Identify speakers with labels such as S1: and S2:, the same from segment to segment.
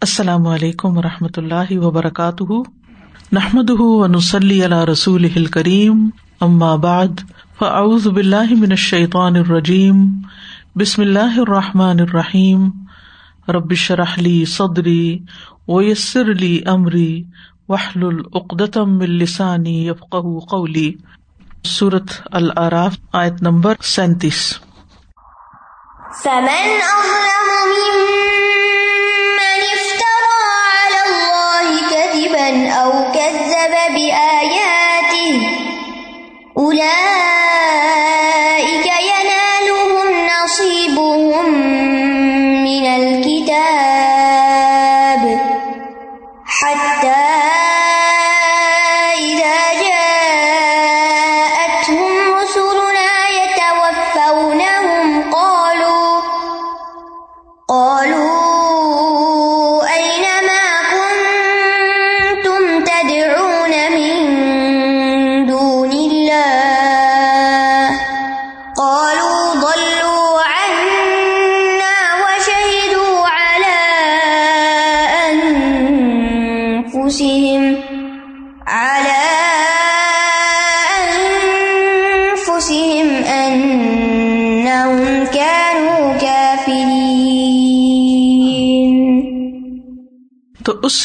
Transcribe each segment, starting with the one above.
S1: السلام علیکم و رحمۃ اللہ وبرکاتہ۔ نحمد ونسلی علی رسول کریم بعد، فاعوذ باللہ من الشیطان الرجیم، بسم اللہ الرحمٰن الرحیم۔ ربش رحلی صدری ویسر علی عمری وحل العقدم السانی یفق قولی۔ صورت العراف، آیت نمبر سینتیس۔
S2: أولئك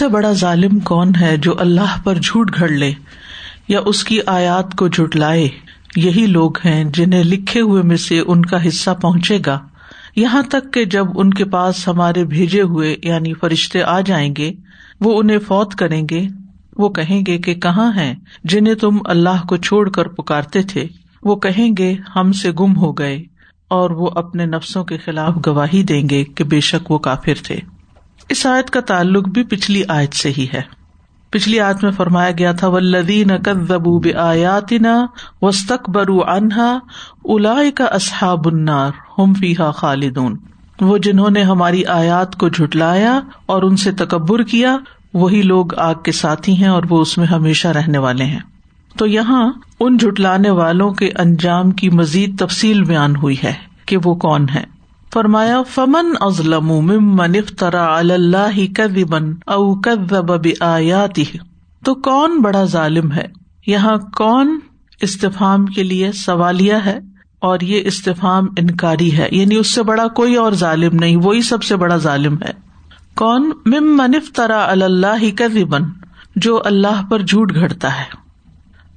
S1: سے بڑا ظالم کون ہے جو اللہ پر جھوٹ گھڑ لے یا اس کی آیات کو جھٹلائے؟ یہی لوگ ہیں جنہیں لکھے ہوئے میں سے ان کا حصہ پہنچے گا۔ یہاں تک کہ جب ان کے پاس ہمارے بھیجے ہوئے یعنی فرشتے آ جائیں گے، وہ انہیں فوت کریں گے۔ وہ کہیں گے کہ کہاں ہیں؟ جنہیں تم اللہ کو چھوڑ کر پکارتے تھے۔ وہ کہیں گے، ہم سے گم ہو گئے اور وہ اپنے نفسوں کے خلاف گواہی دیں گے کہ بے شک وہ کافر تھے۔ اس آیت کا تعلق بھی پچھلی آیت سے ہی ہے۔ پچھلی آیت میں فرمایا گیا تھا ولدین کدبو آیات وسط برو انہا الا کا اصحاب النار ہم فیحا خالدون۔ وہ جنہوں نے ہماری آیات کو جھٹلایا اور ان سے تکبر کیا، وہی لوگ آگ کے ساتھی ہیں اور وہ اس میں ہمیشہ رہنے والے ہیں۔ تو یہاں ان جھٹلانے والوں کے انجام کی مزید تفصیل بیان ہوئی ہے کہ وہ کون ہے فرمایا، فمن ازلم ممن افطرا اللہ کذبا او کذب بآیاته تو کون بڑا ظالم ہے؟ یہاں کون استفام کے لیے سوالیہ ہے اور یہ استفام انکاری ہے؟ یعنی اس سے بڑا کوئی اور ظالم نہیں، وہی سب سے بڑا ظالم ہے۔ کون؟ ممن افطرا اللہ کذبا جو اللہ پر جھوٹ گھڑتا ہے۔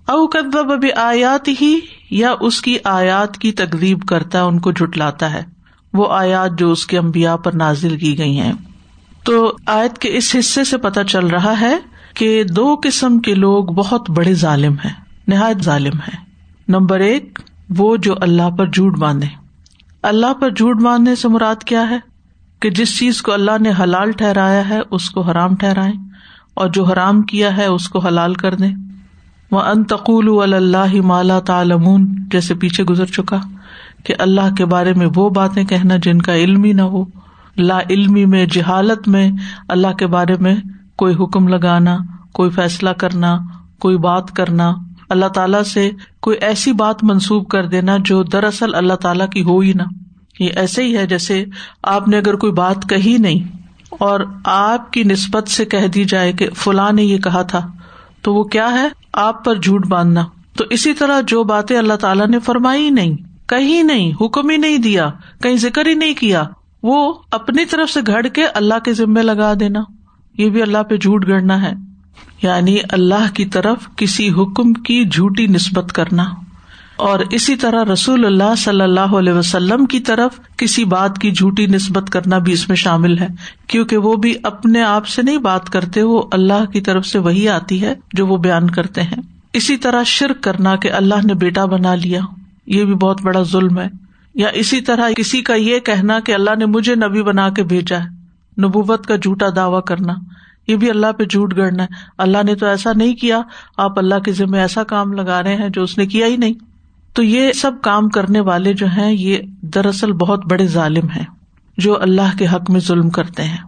S1: او کذب بآیات ہی یا اس کی آیات کی تقزیب کرتا ہے، ان کو جھٹلاتا ہے۔ وہ آیات جو اس کے امبیا پر نازل کی گئی ہیں۔ تو آیت کے اس حصے سے پتہ چل رہا ہے کہ دو قسم کے لوگ بہت بڑے ظالم ہیں، نہایت ظالم ہے نمبر ایک، وہ جو اللہ پر جھوٹ باندھے۔ اللہ پر جھوٹ باندھنے سے مراد کیا ہے؟ کہ جس چیز کو اللہ نے حلال ٹھہرایا ہے، اس کو حرام ٹھہرائے اور جو حرام کیا ہے، اس کو حلال کر دیں۔ وہ انتقول اللہ مالا تعلمون، جیسے پیچھے گزر چکا۔ کہ اللہ کے بارے میں وہ باتیں کہنا جن کا علم ہی نہ ہو۔ لا علمی میں، جہالت میں اللہ کے بارے میں کوئی حکم لگانا، کوئی فیصلہ کرنا، کوئی بات کرنا۔ اللہ تعالی سے کوئی ایسی بات منسوب کر دینا جو دراصل اللہ تعالیٰ کی ہو ہی نہ۔ یہ ایسے ہی ہے جیسے آپ نے اگر کوئی بات کہی نہیں اور آپ کی نسبت سے کہہ دی جائے کہ فلاں نے یہ کہا تھا، تو وہ کیا ہے؟ آپ پر جھوٹ باندھنا۔ تو اسی طرح جو باتیں اللہ تعالیٰ نے فرمائی نہیں۔ کہیں نہیں، حکم ہی نہیں دیا، کہیں ذکر ہی نہیں کیا۔ وہ اپنی طرف سے گھڑ کے اللہ کے ذمے لگا دینا۔ یہ بھی اللہ پہ جھوٹ گڑنا ہے۔ یعنی اللہ کی طرف کسی حکم کی جھوٹی نسبت کرنا۔ اور اسی طرح رسول اللہ صلی اللہ علیہ وسلم کی طرف کسی بات کی جھوٹی نسبت کرنا بھی اس میں شامل ہے۔ کیونکہ وہ بھی اپنے آپ سے نہیں بات کرتے، وہ اللہ کی طرف سے وہی آتی ہے جو وہ بیان کرتے ہیں۔ اسی طرح شرک کرنا کہ اللہ نے بیٹا بنا لیا۔ یہ بھی بہت بڑا ظلم ہے۔ یا اسی طرح کسی کا یہ کہنا کہ اللہ نے مجھے نبی بنا کے بھیجا ہے، نبوت کا جھوٹا دعوی کرنا، یہ بھی اللہ پہ جھوٹ گڑنا ہے۔ اللہ نے تو ایسا نہیں کیا، آپ اللہ کے ذمے ایسا کام لگا رہے ہیں جو اس نے کیا ہی نہیں۔ تو یہ سب کام کرنے والے جو ہیں، یہ دراصل بہت بڑے ظالم ہیں، جو اللہ کے حق میں ظلم کرتے ہیں۔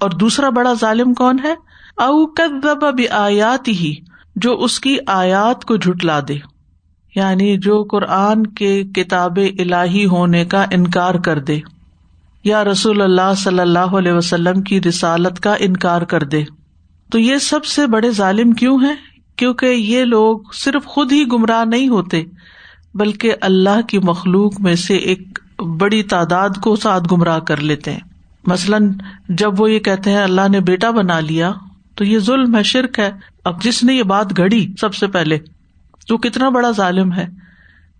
S1: اور دوسرا بڑا ظالم کون ہے؟ او آیات ہی جو اس کی آیات کو جھٹلا دے۔ یعنی جو قرآن کے کتاب الہی ہونے کا انکار کر دے یا رسول اللہ صلی اللہ علیہ وسلم کی رسالت کا انکار کر دے۔ تو یہ سب سے بڑے ظالم کیوں ہیں؟ کیونکہ یہ لوگ صرف خود ہی گمراہ نہیں ہوتے، بلکہ اللہ کی مخلوق میں سے ایک بڑی تعداد کو ساتھ گمراہ کر لیتے ہیں۔ مثلاً جب وہ یہ کہتے ہیں اللہ نے بیٹا بنا لیا، تو یہ ظلم ہے، شرک ہے۔ اب جس نے یہ بات گھڑی سب سے پہلے تو کتنا بڑا ظالم ہے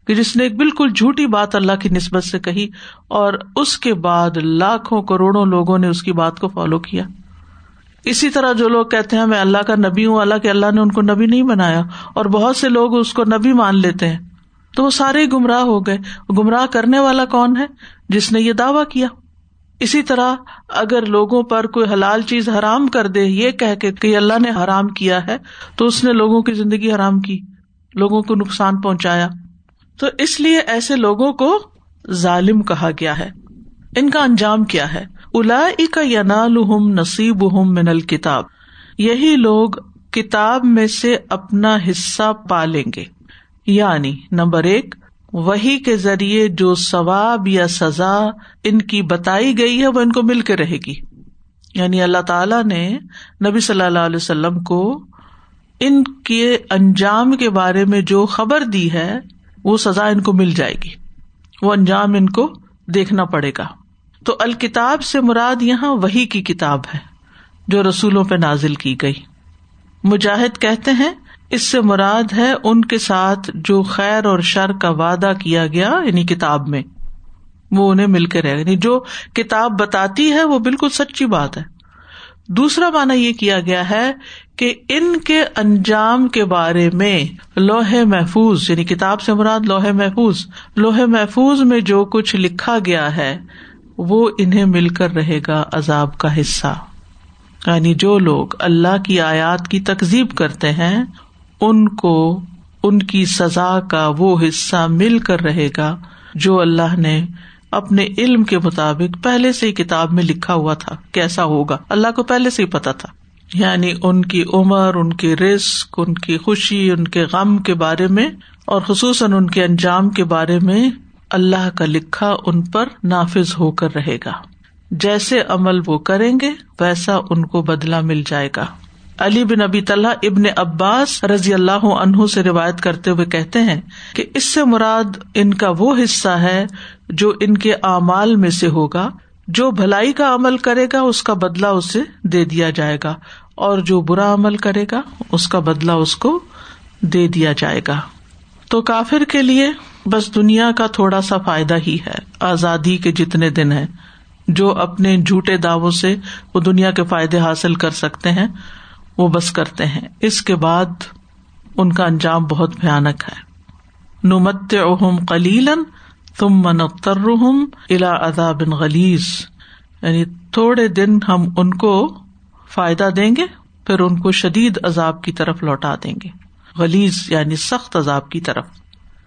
S1: کہ جس نے ایک بالکل جھوٹی بات اللہ کی نسبت سے کہی اور اس کے بعد لاکھوں کروڑوں لوگوں نے اس کی بات کو فالو کیا۔ اسی طرح جو لوگ کہتے ہیں، میں اللہ کا نبی ہوں، اللہ کے اللہ نے ان کو نبی نہیں بنایا اور بہت سے لوگ اس کو نبی مان لیتے ہیں۔ تو وہ سارے گمراہ ہو گئے۔ گمراہ کرنے والا کون ہے؟ جس نے یہ دعوی کیا۔ اسی طرح اگر لوگوں پر کوئی حلال چیز حرام کر دے، یہ کہ کہ اللہ نے حرام کیا ہے، تو اس نے لوگوں کی زندگی حرام کی۔ لوگوں کو نقصان پہنچایا۔ تو اس لیے ایسے لوگوں کو ظالم کہا گیا ہے۔ ان کا انجام کیا ہے؟ الا کا ینال نصیب ہم من الکتاب۔ یہی لوگ کتاب میں سے اپنا حصہ پالیں گے۔ یعنی نمبر ایک وہی کے ذریعے جو ثواب یا سزا ان کی بتائی گئی ہے، وہ ان کو مل کے رہے گی۔ یعنی اللہ تعالی نے نبی صلی اللہ علیہ وسلم کو ان کے انجام کے بارے میں جو خبر دی ہے، وہ سزا ان کو مل جائے گی۔ وہ انجام ان کو دیکھنا پڑے گا۔ تو الکتاب سے مراد یہاں وہی کی کتاب ہے، جو رسولوں پہ نازل کی گئی۔ مجاہد کہتے ہیں، اس سے مراد ہے ان کے ساتھ جو خیر اور شر کا وعدہ کیا گیا یعنی کتاب میں۔ وہ انہیں مل کے رہے یعنی جو کتاب بتاتی ہے، وہ بالکل سچی بات ہے۔ دوسرا مانا یہ کیا گیا ہے کہ ان کے انجام کے بارے میں لوہے محفوظ یعنی کتاب سے مراد لوہے محفوظ لوہے محفوظ میں جو کچھ لکھا گیا ہے، وہ انہیں مل کر رہے گا عذاب کا حصہ۔ یعنی جو لوگ اللہ کی آیات کی تکزیب کرتے ہیں، ان کو، ان کی سزا کا وہ حصہ مل کر رہے گا جو اللہ نے اپنے علم کے مطابق پہلے سے ہی کتاب میں لکھا ہوا تھا کیسا ہوگا۔ اللہ کو پہلے سے ہی پتا تھا۔ یعنی ان کی عمر، ان کی رسک ان کی خوشی، ان کے غم کے بارے میں اور خصوصاً ان کے انجام کے بارے میں اللہ کا لکھا ان پر نافذ ہو کر رہے گا۔ جیسے عمل وہ کریں گے، ویسا ان کو بدلا مل جائے گا۔ علی بن ابی طلح ابن عباس رضی اللہ عنہ سے روایت کرتے ہوئے کہتے ہیں کہ اس سے مراد ان کا وہ حصہ ہے جو ان کے اعمال میں سے ہوگا، جو بھلائی کا عمل کرے گا، اس کا بدلا اسے دے دیا جائے گا، اور جو برا عمل کرے گا، اس کا بدلا اس کو دے دیا جائے گا۔ تو کافر کے لیے بس دنیا کا تھوڑا سا فائدہ ہی ہے، آزادی کے جتنے دن ہے جو اپنے جھوٹے دعووں سے وہ دنیا کے فائدے حاصل کر سکتے ہیں۔ وہ بس کرتے ہیں۔ اس کے بعد ان کا انجام بہت بھیانک ہے۔ نمت اہم کلیلن تم منتر الا ادا بن غلیز یعنی تھوڑے دن ہم ان کو فائدہ دیں گے، پھر ان کو شدید عذاب کی طرف لوٹا دیں گے۔ غلیز یعنی سخت عذاب کی طرف۔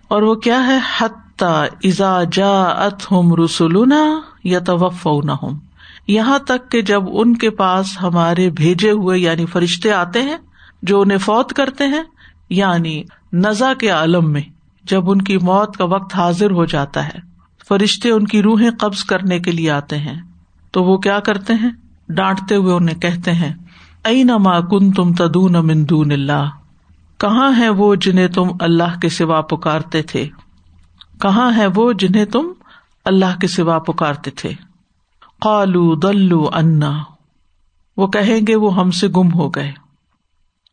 S1: اور وہ کیا ہے؟ حتی ازا جا ات ہم رسولنا یا توف نہ ہوں یہاں تک کہ جب ان کے پاس ہمارے بھیجے ہوئے یعنی فرشتے آتے ہیں، جو انہیں فوت کرتے ہیں یعنی نزا کے عالم میں، جب ان کی موت کا وقت حاضر ہو جاتا ہے، فرشتے ان کی روحیں قبض کرنے کے لیے آتے ہیں۔ تو وہ کیا کرتے ہیں؟ ڈانٹتے ہوئے انہیں کہتے ہیں ائی نما کن تم تدون مندون اللہ؟ کہاں ہے وہ جنہیں تم اللہ کے سوا پکارتے تھے؟ کہاں ہے وہ جنہیں تم اللہ کے سوا پکارتے تھے؟ قالو دلو انا وہ کہیں گے وہ ہم سے گم ہو گئے۔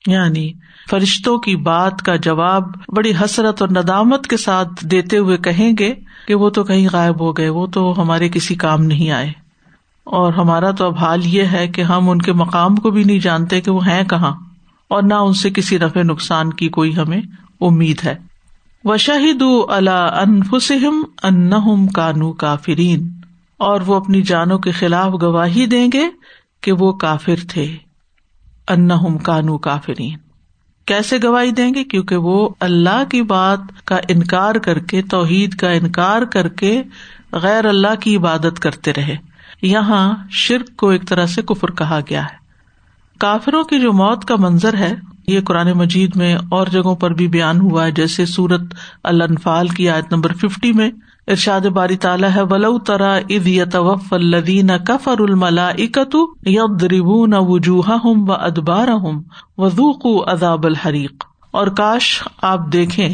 S1: یعنی فرشتوں کی بات کا جواب بڑی حسرت اور ندامت کے ساتھ دیتے ہوئے کہیں گے کہ وہ تو کہیں غائب ہو گئے، وہ تو ہمارے کسی کام نہیں آئے۔ اور ہمارا تو اب حال یہ ہے کہ ہم ان کے مقام کو بھی نہیں جانتے کہ وہ ہیں کہاں۔ اور نہ ان سے کسی رفع نقصان کی کوئی ہمیں امید ہے۔ و شاہد اللہ انفسم ان کانو کافرین۔ اور وہ اپنی جانوں کے خلاف گواہی دیں گے کہ وہ کافر تھے۔ ان کانو کافرین۔ کیسے گواہی دیں گے؟ کیونکہ وہ اللہ کی بات کا انکار کر کے، توحید کا انکار کر کے غیر اللہ کی عبادت کرتے رہے۔ یہاں شرک کو ایک طرح سے کفر کہا گیا ہے۔ کافروں کی جو موت کا منظر ہے، یہ قرآن مجید میں اور جگہوں پر بھی بیان ہوا ہے، جیسے سورت الفال کی آیت نمبر ففٹی میں۔ ارشاد باری تعالیٰ ہے، ولو ترا اد یتوف الدین کفر الملا اکتو یبربون وجوہ ہوں و ادبار ہوں وزوق اداب الحریق اور کاش آپ دیکھیں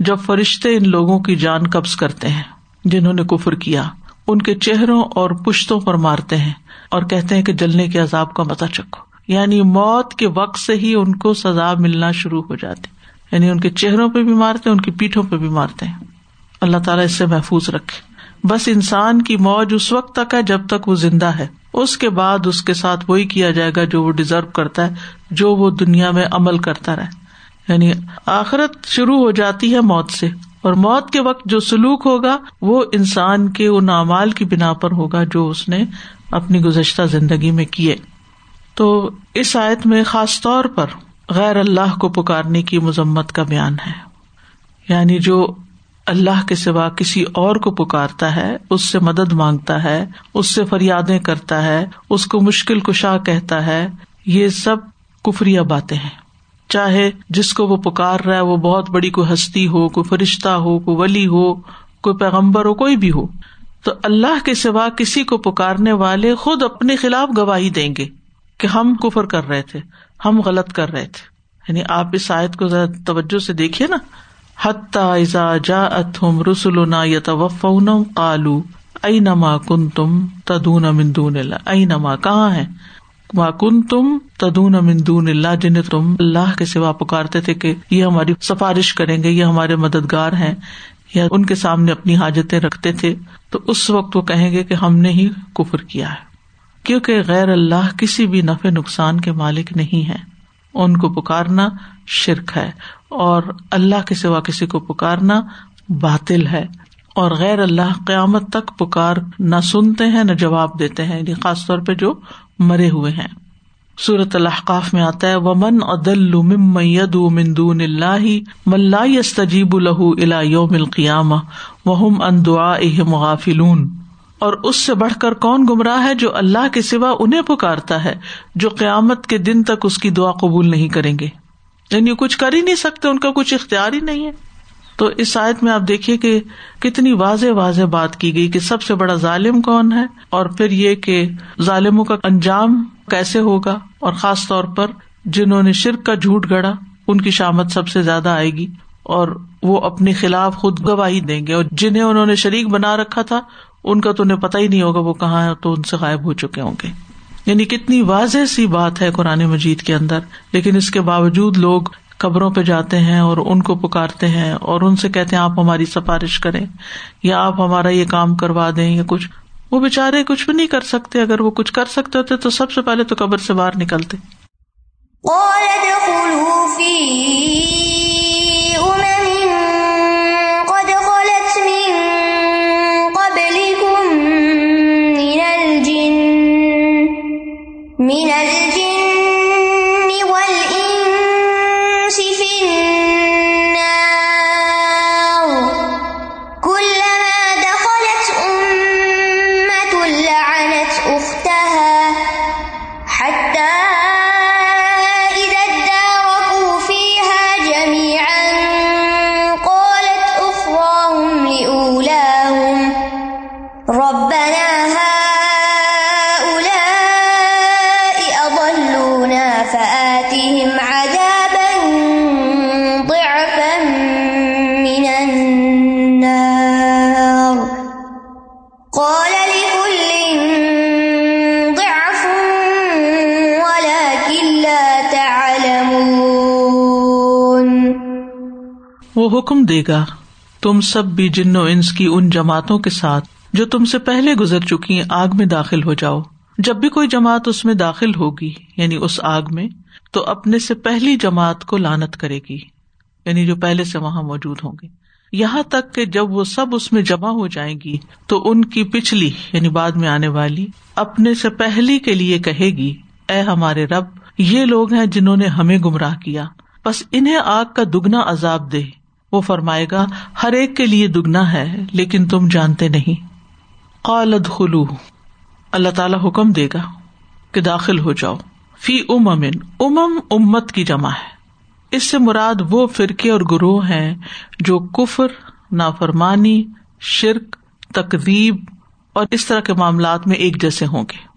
S1: جب فرشتے ان لوگوں کی جان قبض کرتے ہیں جنہوں نے کفر کیا، ان کے چہروں اور پشتوں پر مارتے ہیں اور کہتے ہیں کہ جلنے کے عذاب کا متا چکو یعنی موت کے وقت سے ہی ان کو سزا ملنا شروع ہو جاتی۔ یعنی ان کے چہروں پہ بھی مارتے ان کی پیٹھوں پہ بھی مارتے ہیں۔ اللہ تعالیٰ اس سے محفوظ رکھے۔ بس انسان کی موج اس وقت تک ہے جب تک وہ زندہ ہے۔ اس کے بعد اس کے ساتھ وہی کیا جائے گا جو وہ ڈیزرو کرتا ہے، جو وہ دنیا میں عمل کرتا رہے۔ یعنی آخرت شروع ہو جاتی ہے موت سے، اور موت کے وقت جو سلوک ہوگا، وہ انسان کے ان اعمال کی بنا پر ہوگا جو اس نے اپنی گزشتہ زندگی میں کیے۔ تو اس آیت میں خاص طور پر غیر اللہ کو پکارنے کی مذمت کا بیان ہے۔ یعنی جو اللہ کے سوا کسی اور کو پکارتا ہے، اس سے مدد مانگتا ہے، اس سے فریادیں کرتا ہے، اس کو مشکل کشا کہتا ہے، یہ سب کفری باتیں ہیں۔ چاہے جس کو وہ پکار رہا ہے، وہ بہت بڑی کوئی ہستی ہو، کوئی فرشتہ ہو، کوئی ولی ہو، کوئی پیغمبر ہو، کوئی بھی ہو، تو اللہ کے سوا کسی کو پکارنے والے خود اپنے خلاف گواہی دیں گے کہ ہم کفر کر رہے تھے، ہم غلط کر رہے تھے۔ یعنی آپ اس آیت کو ذرا توجہ سے دیکھیے نا۔ حتیٰ جا اتم رسولنا کالو ائی نما کن تم تدون مندون اللہ؟ ائی نما کہاں ہے کن تم تدون مندون اللہ، جنہیں تم اللہ کے سوا پکارتے تھے کہ یہ ہماری سفارش کریں گے، یہ ہمارے مددگار ہیں، یا ان کے سامنے اپنی حاجتیں رکھتے تھے۔ تو اس وقت وہ کہیں گے کہ ہم نے ہی کفر کیا ہے۔ کیونکہ غیر اللہ کسی بھی نفع نقصان کے مالک نہیں ہے ان کو پکارنا شرک ہے اور اللہ کے سوا کسی کو پکارنا باطل ہے اور غیر اللہ قیامت تک پکار نہ سنتے ہیں، نہ جواب دیتے ہیں یعنی خاص طور پہ جو مرے ہوئے ہیں۔ سورت الحقاف میں آتا ہے، ومن عدل ممد مندون اللہ ملا تجیب الہ الا یوم القیام وہم ان دعا غافلون۔ اور اس سے بڑھ کر کون گمراہ ہے جو اللہ کے سوا انہیں پکارتا ہے، جو قیامت کے دن تک اس کی دعا قبول نہیں کریں گے۔ یعنی کچھ کر ہی نہیں سکتے، ان کا کچھ اختیار ہی نہیں ہے۔ تو اس آیت میں آپ دیکھیے کہ کتنی واضح واضح بات کی گئی کہ سب سے بڑا ظالم کون ہے اور پھر یہ کہ ظالموں کا انجام کیسے ہوگا اور خاص طور پر جنہوں نے شرک کا جھوٹ گڑا ان کی شامت سب سے زیادہ آئے گی اور وہ اپنے خلاف خود گواہی دیں گے۔ اور جنہیں انہوں نے شریک بنا رکھا تھا ان کا تو انہیں پتا ہی نہیں ہوگا وہ کہاں ہے تو ان سے غائب ہو چکے ہوں گے۔ یعنی کتنی واضح سی بات ہے قرآن مجید کے اندر، لیکن اس کے باوجود لوگ قبروں پہ جاتے ہیں اور ان کو پکارتے ہیں اور ان سے کہتے ہیں، آپ ہماری سفارش کریں، یا آپ ہمارا یہ کام کروا دیں، یا کچھ۔ وہ بےچارے کچھ بھی نہیں کر سکتے، اگر وہ کچھ کر سکتے ہوتے تو سب سے پہلے تو قبر سے باہر نکلتے۔ من الجن وہ حکم دے گا، تم سب بھی جن و انس کی ان جماعتوں کے ساتھ جو تم سے پہلے گزر چکی آگ میں داخل ہو جاؤ۔ جب بھی کوئی جماعت اس میں داخل ہوگی یعنی اس آگ میں، تو اپنے سے پہلی جماعت کو لانت کرے گی۔ یعنی جو پہلے سے وہاں موجود ہوں گے۔ یہاں تک کہ جب وہ سب اس میں جمع ہو جائیں گی، تو ان کی پچھلی یعنی بعد میں آنے والی، اپنے سے پہلی کے لیے کہے گی، اے ہمارے رب، یہ لوگ ہیں جنہوں نے ہمیں گمراہ کیا۔ بس انہیں آگ کا دگنا عذاب دے۔ وہ فرمائے گا، ہر ایک کے لیے دگنا ہے، لیکن تم جانتے نہیں۔ قالد خلو اللہ تعالی حکم دے گا کہ داخل ہو جاؤ۔ فی امن امم امت کی جمع ہے۔ اس سے مراد وہ فرقے اور گروہ ہیں جو کفر، نافرمانی، شرک تقدیب اور اس طرح کے معاملات میں ایک جیسے ہوں گے۔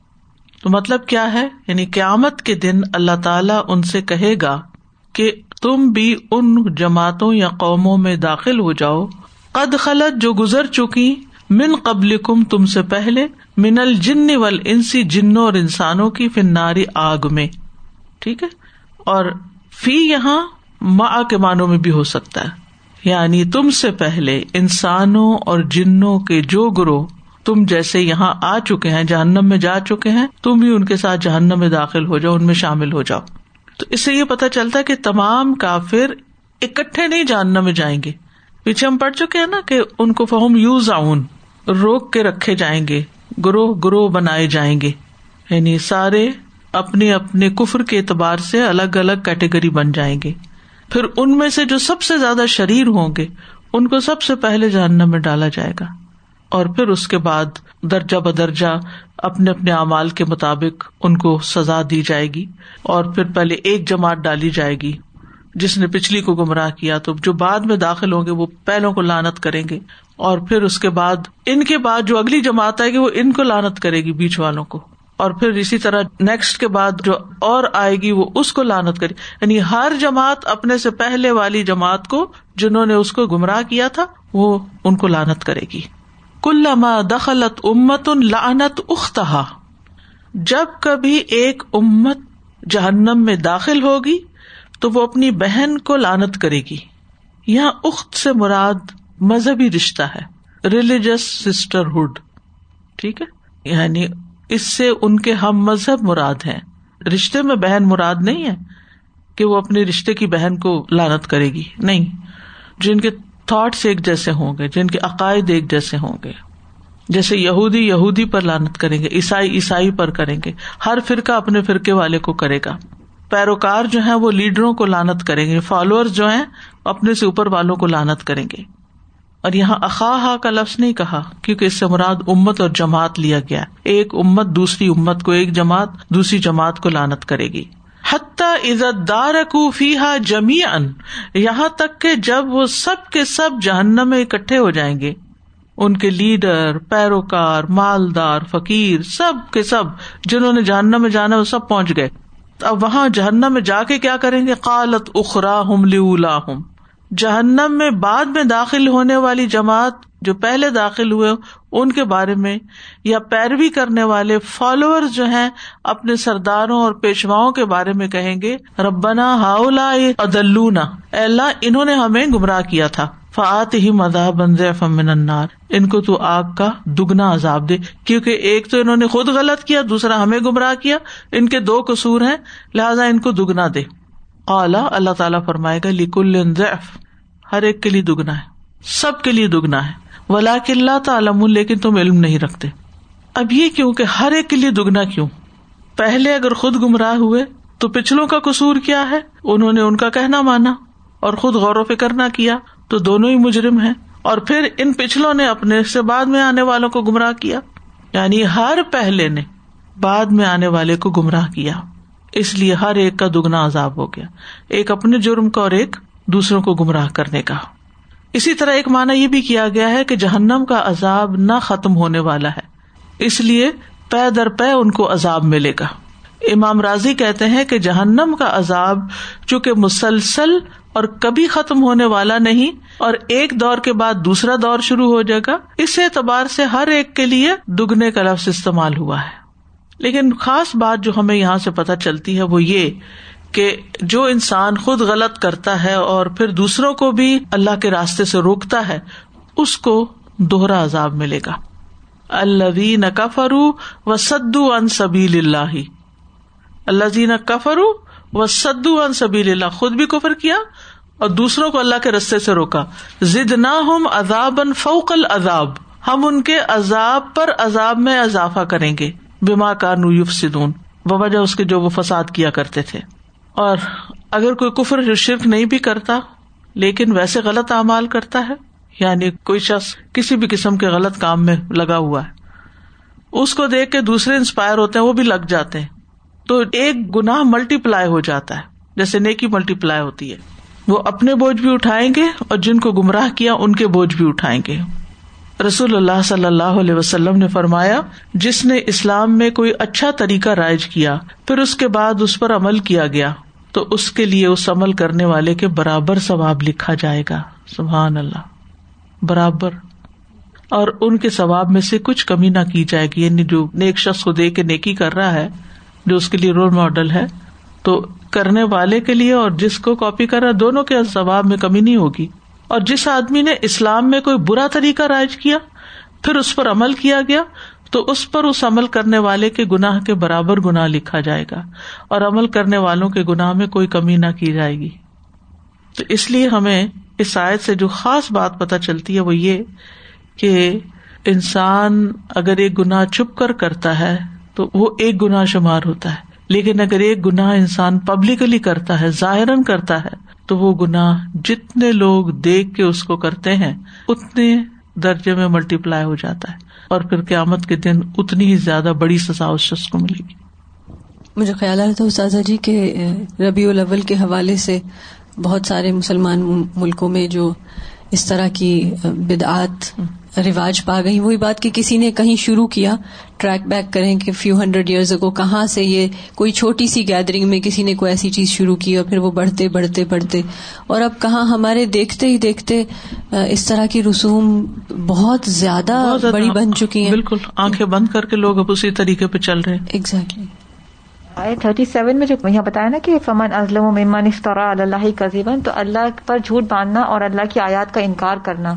S1: تو مطلب کیا ہے؟ یعنی قیامت کے دن اللہ تعالیٰ ان سے کہے گا کہ تم بھی ان جماعتوں یا قوموں میں داخل ہو جاؤ۔ قد خلط جو گزر چکی من قبل کم تم سے پہلے من الجن ول انسی جنوں اور انسانوں کی فناری آگ میں۔ ٹھیک ہے؟ اور فی یہاں ماں کے معنوں میں بھی ہو سکتا ہے۔ یعنی تم سے پہلے انسانوں اور جنوں کے جو گروہ تم جیسے یہاں آ چکے ہیں، جہنم میں جا چکے ہیں، تم بھی ان کے ساتھ جہنم میں داخل ہو جاؤ، ان میں شامل ہو جاؤ۔ تو اس سے یہ پتا چلتا ہے کہ تمام کافر اکٹھے نہیں جہنم میں جائیں گے۔ پیچھے ہم پڑھ چکے ہیں نا کہ ان کو فہم یوز آؤن روک کے رکھے جائیں گے، گروہ گروہ بنائے جائیں گے۔ یعنی سارے اپنے اپنے کفر کے اعتبار سے الگ الگ کیٹیگری بن جائیں گے۔ پھر ان میں سے جو سب سے زیادہ شریر ہوں گے، ان کو سب سے پہلے جہنم میں ڈالا جائے گا۔ اور پھر اس کے بعد درجہ بدرجہ اپنے اپنے اعمال کے مطابق ان کو سزا دی جائے گی اور پھر پہلے ایک جماعت ڈالی جائے گی۔ جس نے پچھلی کو گمراہ کیا تو جو بعد میں داخل ہوں گے وہ پہلوں کو لانت کریں گے اور پھر اس کے بعد ان کے بعد جو اگلی جماعت آئے گی وہ ان کو لانت کرے گی بیچ والوں کو۔ اور پھر اسی طرح نیکسٹ کے بعد جو اور آئے گی وہ اس کو لانت کرے یعنی ہر جماعت اپنے سے پہلے والی جماعت کو جنہوں نے اس کو گمراہ کیا تھا وہ ان کو لانت کرے گی۔ کل دخلت امت لانت اختہا۔ جب کبھی ایک امت جہنم میں داخل ہوگی، تو وہ اپنی بہن کو لانت کرے گی۔ یہاں اخت سے مراد مذہبی رشتہ ہے ریلیجس سسٹرہڈ ٹھیک ہے؟ یعنی اس سے ان کے ہم مذہب مراد ہے رشتے میں بہن مراد نہیں ہے کہ وہ اپنے رشتے کی بہن کو لانت کرے گی۔ نہیں۔ جن کے تھاٹس ایک جیسے ہوں گے، جن کے عقائد ایک جیسے ہوں گے۔ جیسے یہودی یہودی پر لانت کریں گے، عیسائی عیسائی پر کریں گے۔ ہر فرقہ اپنے فرقے والے کو کرے گا۔ پیروکار جو ہے وہ لیڈروں کو لانت کریں گے فالوور جو ہیں اپنے سے اوپر والوں کو لانت کریں گے۔ اور یہاں اخا کا لفظ نہیں کہا، کیونکہ اس سے مراد امت اور جماعت لیا گیا۔ ایک امت دوسری امت کو، ایک جماعت دوسری جماعت کو لانت کرے گی۔ حتیٰ عزت دار فیحا جمی ان یہاں تک کہ جب وہ سب کے سب جہنم میں اکٹھے ہو جائیں گے۔ ان کے لیڈر، پیروکار، مالدار، فقیر، سب کے سب جنہوں نے جہنم میں جانا وہ سب پہنچ گئے۔ اب وہاں جہنم میں جا کے کیا کریں گے؟ قالت اخرا ہم لولا ہوں جہنم میں بعد میں داخل ہونے والی جماعت جو پہلے داخل ہوئے ان کے بارے میں یا پیروی کرنے والے فالوور جو ہیں اپنے سرداروں اور پیشواؤں کے بارے میں کہیں گے، ربنا ہاؤلا ادلونا۔ اللہ، انہوں نے ہمیں گمراہ کیا تھا۔ فعت ہی مدا بند فمن انار ان کو تو آگ کا دگنا عذاب دے۔ کیونکہ ایک تو انہوں نے خود غلط کیا، دوسرا ہمیں گمراہ کیا۔ ان کے دو قصور ہیں، لہٰذا ان کو دگنا دے۔ اعلیٰ اللہ تعالیٰ فرمائے گا لیکل ضعف، ہر ایک کے لیے دگنا ہے، سب کے لیے دگنا ہے ولا اللہ تعالم لیکن تم علم نہیں رکھتے۔ اب یہ کیوں کہ ہر ایک کے لیے دگنا کیوں؟ پہلے اگر خود گمراہ ہوئے، تو پچھلوں کا قصور کیا ہے؟ انہوں نے ان کا کہنا مانا، اور خود غور و فکر نہ کیا، تو دونوں ہی مجرم ہے اور پھر ان پچھلوں نے اپنے سے بعد میں آنے والوں کو گمراہ کیا۔ یعنی ہر پہلے نے بعد میں آنے والے کو گمراہ کیا۔ اس لیے ہر ایک کا دگنا عذاب ہو گیا۔ ایک اپنے جرم کا اور ایک دوسروں کو گمراہ کرنے کا۔ اسی طرح ایک مانا یہ بھی کیا گیا ہے کہ جہنم کا عذاب نہ ختم ہونے والا ہے۔ اس لیے پے در پے ان کو عذاب ملے گا۔ امام راضی کہتے ہیں کہ جہنم کا عذاب چونکہ مسلسل اور کبھی ختم ہونے والا نہیں اور ایک دور کے بعد دوسرا دور شروع ہو جائے گا، اس اعتبار سے ہر ایک کے لیے دگنے کا لفظ استعمال ہوا ہے۔ لیکن خاص بات جو ہمیں یہاں سے پتہ چلتی ہے وہ یہ کہ جو انسان خود غلط کرتا ہے اور پھر دوسروں کو بھی اللہ کے راستے سے روکتا ہے، اس کو دوہرا عذاب ملے گا۔ اللہ کفرو و سدو ان سبیل اللہ۔ اللہ زین کفرو و سدو ان سبیل اللہ۔ خود بھی کفر کیا اور دوسروں کو اللہ کے رستے سے روکا۔ زد نہ ہم عذاب ان فوکل عذاب ہم ان کے عذاب پر عذاب میں اضافہ کریں گے۔ بیما کار یوف سدون وجہ اس کے جو وہ فساد کیا کرتے تھے۔ اور اگر کوئی کفر شرک نہیں بھی کرتا، لیکن ویسے غلط اعمال کرتا ہے یعنی کوئی شخص کسی بھی قسم کے غلط کام میں لگا ہوا ہے۔ اس کو دیکھ کے دوسرے انسپائر ہوتے ہیں، وہ بھی لگ جاتے ہیں۔ تو ایک گناہ ملٹی پلائی ہو جاتا ہے، جیسے نیکی ملٹی پلائی ہوتی ہے۔ وہ اپنے بوجھ بھی اٹھائیں گے اور جن کو گمراہ کیا، ان کے بوجھ بھی اٹھائیں گے۔ رسول اللہ صلی اللہ علیہ وسلم نے فرمایا، جس نے اسلام میں کوئی اچھا طریقہ رائج کیا، پھر اس کے بعد اس پر عمل کیا گیا، تو اس کے لیے اس عمل کرنے والے کے برابر ثواب لکھا جائے گا۔ سبحان اللہ۔ برابر۔ اور ان کے ثواب میں سے کچھ کمی نہ کی جائے گی۔ یعنی جو نیک شخص کو دیکھ کے نیکی کر رہا ہے، جو اس کے لیے رول ماڈل ہے، تو کرنے والے کے لیے اور جس کو کاپی کر رہا دونوں کے ثواب میں کمی نہیں ہوگی۔ اور جس آدمی نے اسلام میں کوئی برا طریقہ رائج کیا، پھر اس پر عمل کیا گیا، تو اس پر اس عمل کرنے والے کے گناہ کے برابر گناہ لکھا جائے گا اور عمل کرنے والوں کے گناہ میں کوئی کمی نہ کی جائے گی۔ تو اس لیے ہمیں اس آیت سے جو خاص بات پتہ چلتی ہے وہ یہ کہ انسان اگر ایک گناہ چھپ کر کرتا ہے، تو وہ ایک گناہ شمار ہوتا ہے۔ لیکن اگر ایک گناہ انسان پبلکلی کرتا ہے ظاہر کرتا ہے تو وہ گناہ جتنے لوگ دیکھ کے اس کو کرتے ہیں، اتنے درجے میں ملٹی پلائی ہو جاتا ہے۔ اور پھر قیامت کے دن اتنی ہی زیادہ بڑی سزا اس شخص کو ملے گی۔
S3: مجھے خیال آیا تھا استاذہ جی کے ربیع الاول کے حوالے سے بہت سارے مسلمان ملکوں میں جو اس طرح کی بدعات رواج پا گئی۔ وہی بات کہ کسی نے کہیں شروع کیا ٹریک بیک کریں کہ فیو ہنڈریڈ ایئرز کو کہاں سے یہ کوئی چھوٹی سی گیدرنگ میں کسی نے کوئی ایسی چیز شروع کی اور پھر وہ بڑھتے بڑھتے بڑھتے۔ اور اب کہاں ہمارے دیکھتے ہی دیکھتے اس طرح کی رسوم بہت زیادہ بڑی بن چکی ہیں۔
S1: بالکل آنکھیں بند کر کے لوگ اب اسی طریقے پہ چل رہے ہیں۔
S3: ایگزیکٹلی
S4: تھرٹی سیون میں جو یہاں بتایا نا کہ فمن ازلم و ممن افطرا اللہ کزیبن تو اللہ پر جھوٹ باندھنا اور اللہ کی آیات کا انکار کرنا۔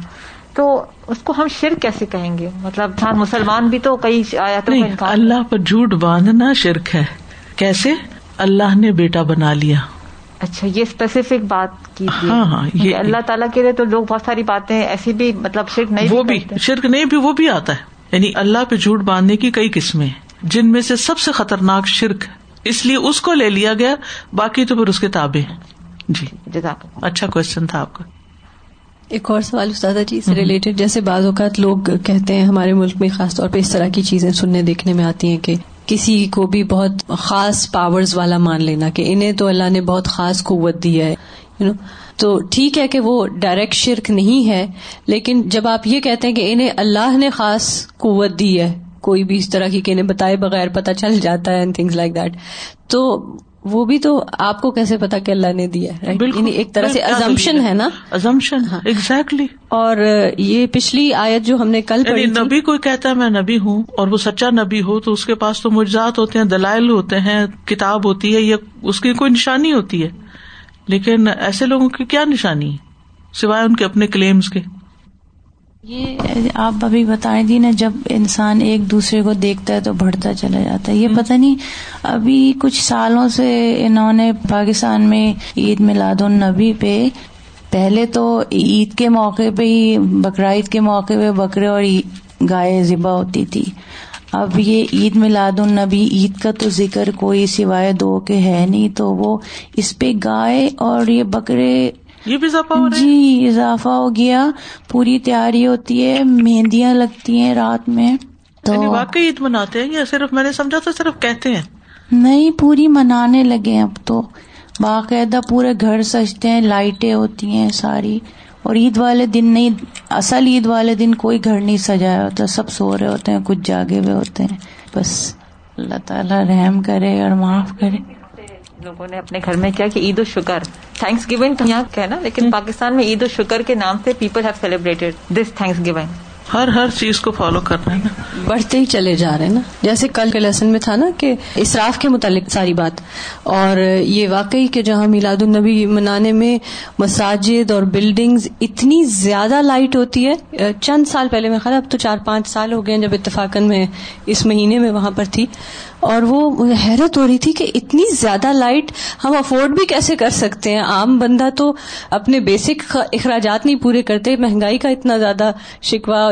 S4: تو اس کو ہم شرک کیسے کہیں گے؟ مطلب مسلمان بھی تو کئی آیاتوں
S1: اللہ پر جھوٹ باندھنا شرک ہے۔ کیسے؟ اللہ نے بیٹا بنا لیا۔
S4: اچھا یہ اسپیسیفک بات کی
S1: ہاں ہاں یہ
S4: اللہ تعالیٰ کے لیے تو لوگ بہت ساری باتیں ایسی بھی مطلب شرک نہیں
S1: وہ بھی شرک نہیں بھی وہ بھی آتا ہے۔ یعنی اللہ پہ جھوٹ باندھنے کی کئی قسمیں جن میں سے سب سے خطرناک شرک۔ اس لیے اس کو لے لیا گیا باقی تو پھر اس کے تابے جی۔
S4: جزاک
S1: اچھا کوشچن تھا آپ کا۔
S3: ایک اور سوال استاد جی سے ریلیٹڈ جیسے بعض اوقات لوگ کہتے ہیں ہمارے ملک میں خاص طور پہ اس طرح کی چیزیں سننے دیکھنے میں آتی ہیں کہ کسی کو بھی بہت خاص پاورز والا مان لینا کہ انہیں تو اللہ نے بہت خاص قوت دی ہے یو نو تو ٹھیک ہے کہ وہ ڈائریکٹ شرک نہیں ہے لیکن جب آپ یہ کہتے ہیں کہ انہیں اللہ نے خاص قوت دی ہے کوئی بھی اس طرح کی کہ انہیں بتائے بغیر پتہ چل جاتا ہے تھنگس لائک دیٹ تو وہ بھی تو آپ کو کیسے پتا کہ اللہ نے دیا یعنی ایک طرح سے ازمپشن ہے نا؟
S1: ازمپشن ایگزیکٹلی
S3: اور یہ پچھلی آیت جو ہم نے کل
S1: یعنی نبی کوئی کہتا ہے میں نبی ہوں اور وہ سچا نبی ہو تو اس کے پاس تو مجزات ہوتے ہیں دلائل ہوتے ہیں کتاب ہوتی ہے یا اس کی کوئی نشانی ہوتی ہے۔ لیکن ایسے لوگوں کی کیا نشانی سوائے ان کے اپنے کلیمس کے۔
S5: یہ آپ ابھی بتائیں تھی نا جب انسان ایک دوسرے کو دیکھتا ہے تو بڑھتا چلا جاتا ہے۔ یہ پتہ نہیں ابھی کچھ سالوں سے انہوں نے پاکستان میں عید میلاد النبی پہ پہلے تو عید کے موقع پہ ہی بقرعید کے موقع پہ بکرے اور گائے ذبح ہوتی تھی۔ اب یہ عید میلاد النبی عید کا تو ذکر کوئی سوائے دو کے ہے نہیں تو وہ اس پہ گائے اور یہ بکرے
S1: یہ بھی اضافہ ہو
S5: جی اضافہ ہو گیا۔ پوری تیاری ہوتی ہے مہندیاں لگتی ہیں رات میں۔
S1: تو یعنی واقعی عید مناتے ہیں یا صرف میں نے سمجھا تو صرف کہتے ہیں؟
S5: نہیں پوری منانے لگے اب تو۔ باقاعدہ پورے گھر سجتے ہیں لائٹیں ہوتی ہیں ساری۔ اور عید والے دن نہیں اصل عید والے دن کوئی گھر نہیں سجایا ہوتا۔ سب سو رہے ہوتے ہیں کچھ جاگے ہوئے ہوتے ہیں۔ بس اللہ تعالیٰ رحم کرے اور معاف کرے۔
S4: لوگوں نے اپنے گھر میں کیا کہ عید الشکر تھینکس گیونگ یہاں کہنا لیکن پاکستان میں عید الشکر کے نام سے people have celebrated this Thanksgiving
S1: ہر ہر چیز کو فالو کرنا ہے نا۔
S3: بڑھتے ہی چلے جا رہے ہیں نا۔ جیسے کل کے لیسن میں تھا نا کہ اسراف کے متعلق ساری بات۔ اور یہ واقعی کہ جہاں میلاد النبی منانے میں مساجد اور بلڈنگز اتنی زیادہ لائٹ ہوتی ہے۔ چند سال پہلے میں خیال اب تو چار پانچ سال ہو گئے جب اتفاقن میں اس مہینے میں وہاں پر تھی۔ اور وہ حیرت ہو رہی تھی کہ اتنی زیادہ لائٹ ہم افورڈ بھی کیسے کر سکتے ہیں؟ عام بندہ تو اپنے بیسک اخراجات نہیں پورے کرتے، مہنگائی کا اتنا زیادہ شکوا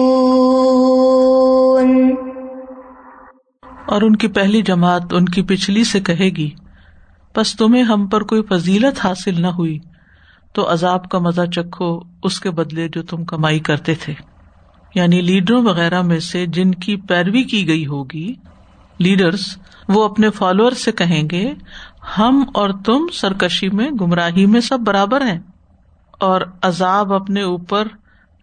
S1: اور ان کی پہلی جماعت ان کی پچھلی سے کہے گی بس تمہیں ہم پر کوئی فضیلت حاصل نہ ہوئی، تو عذاب کا مزہ چکھو اس کے بدلے جو تم کمائی کرتے تھے۔ یعنی لیڈروں وغیرہ میں سے جن کی پیروی کی گئی ہوگی لیڈرس وہ اپنے فالوور سے کہیں گے، ہم اور تم سرکشی میں، گمراہی میں سب برابر ہیں۔ اور عذاب اپنے اوپر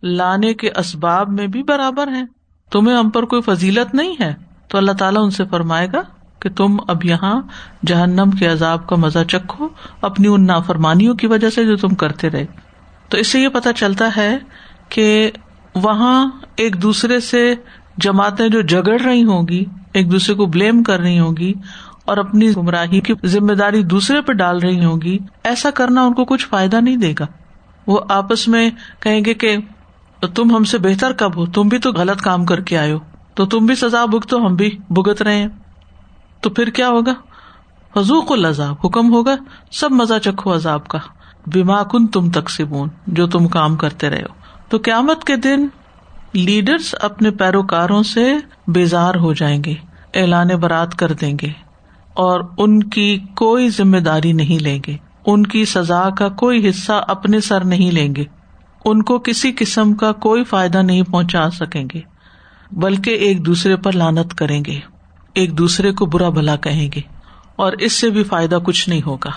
S1: لانے کے اسباب میں بھی برابر ہیں۔ تمہیں ہم پر کوئی فضیلت نہیں ہے۔ تو اللہ تعالیٰ ان سے فرمائے گا کہ تم اب یہاں جہنم کے عذاب کا مزہ چکھو اپنی ان نافرمانیوں کی وجہ سے جو تم کرتے رہے۔ تو اس سے یہ پتا چلتا ہے کہ وہاں ایک دوسرے سے جماعتیں جو جگڑ رہی ہوں گی، ایک دوسرے کو بلیم کر رہی ہوں گی اور اپنی گمراہی کی ذمہ داری دوسرے پہ ڈال رہی ہوں گی، ایسا کرنا ان کو کچھ فائدہ نہیں دے گا۔ وہ آپس میں کہیں گے کہ تم ہم سے بہتر کب ہو؟ تم بھی تو غلط کام کر کے آئے ہو۔ تو تم بھی سزا بگتو ہم بھی بگت رہے ہیں۔ تو پھر کیا ہوگا؟ حضوق العذاب، حکم ہوگا، سب مزہ چکھو عذاب کا۔ بیما کن تم تقسیبون جو تم کام کرتے رہے ہو۔ تو قیامت کے دن لیڈرس اپنے پیروکاروں سے بیزار ہو جائیں گے، اعلان برات کر دیں گے، اور ان کی کوئی ذمہ داری نہیں لیں گے۔ ان کی سزا کا کوئی حصہ اپنے سر نہیں لیں گے۔ ان کو کسی قسم کا کوئی فائدہ نہیں پہنچا سکیں گے۔ بلکہ ایک دوسرے پر لانت کریں گے، ایک دوسرے کو برا بھلا کہیں گے، اور اس سے بھی فائدہ کچھ نہیں ہوگا۔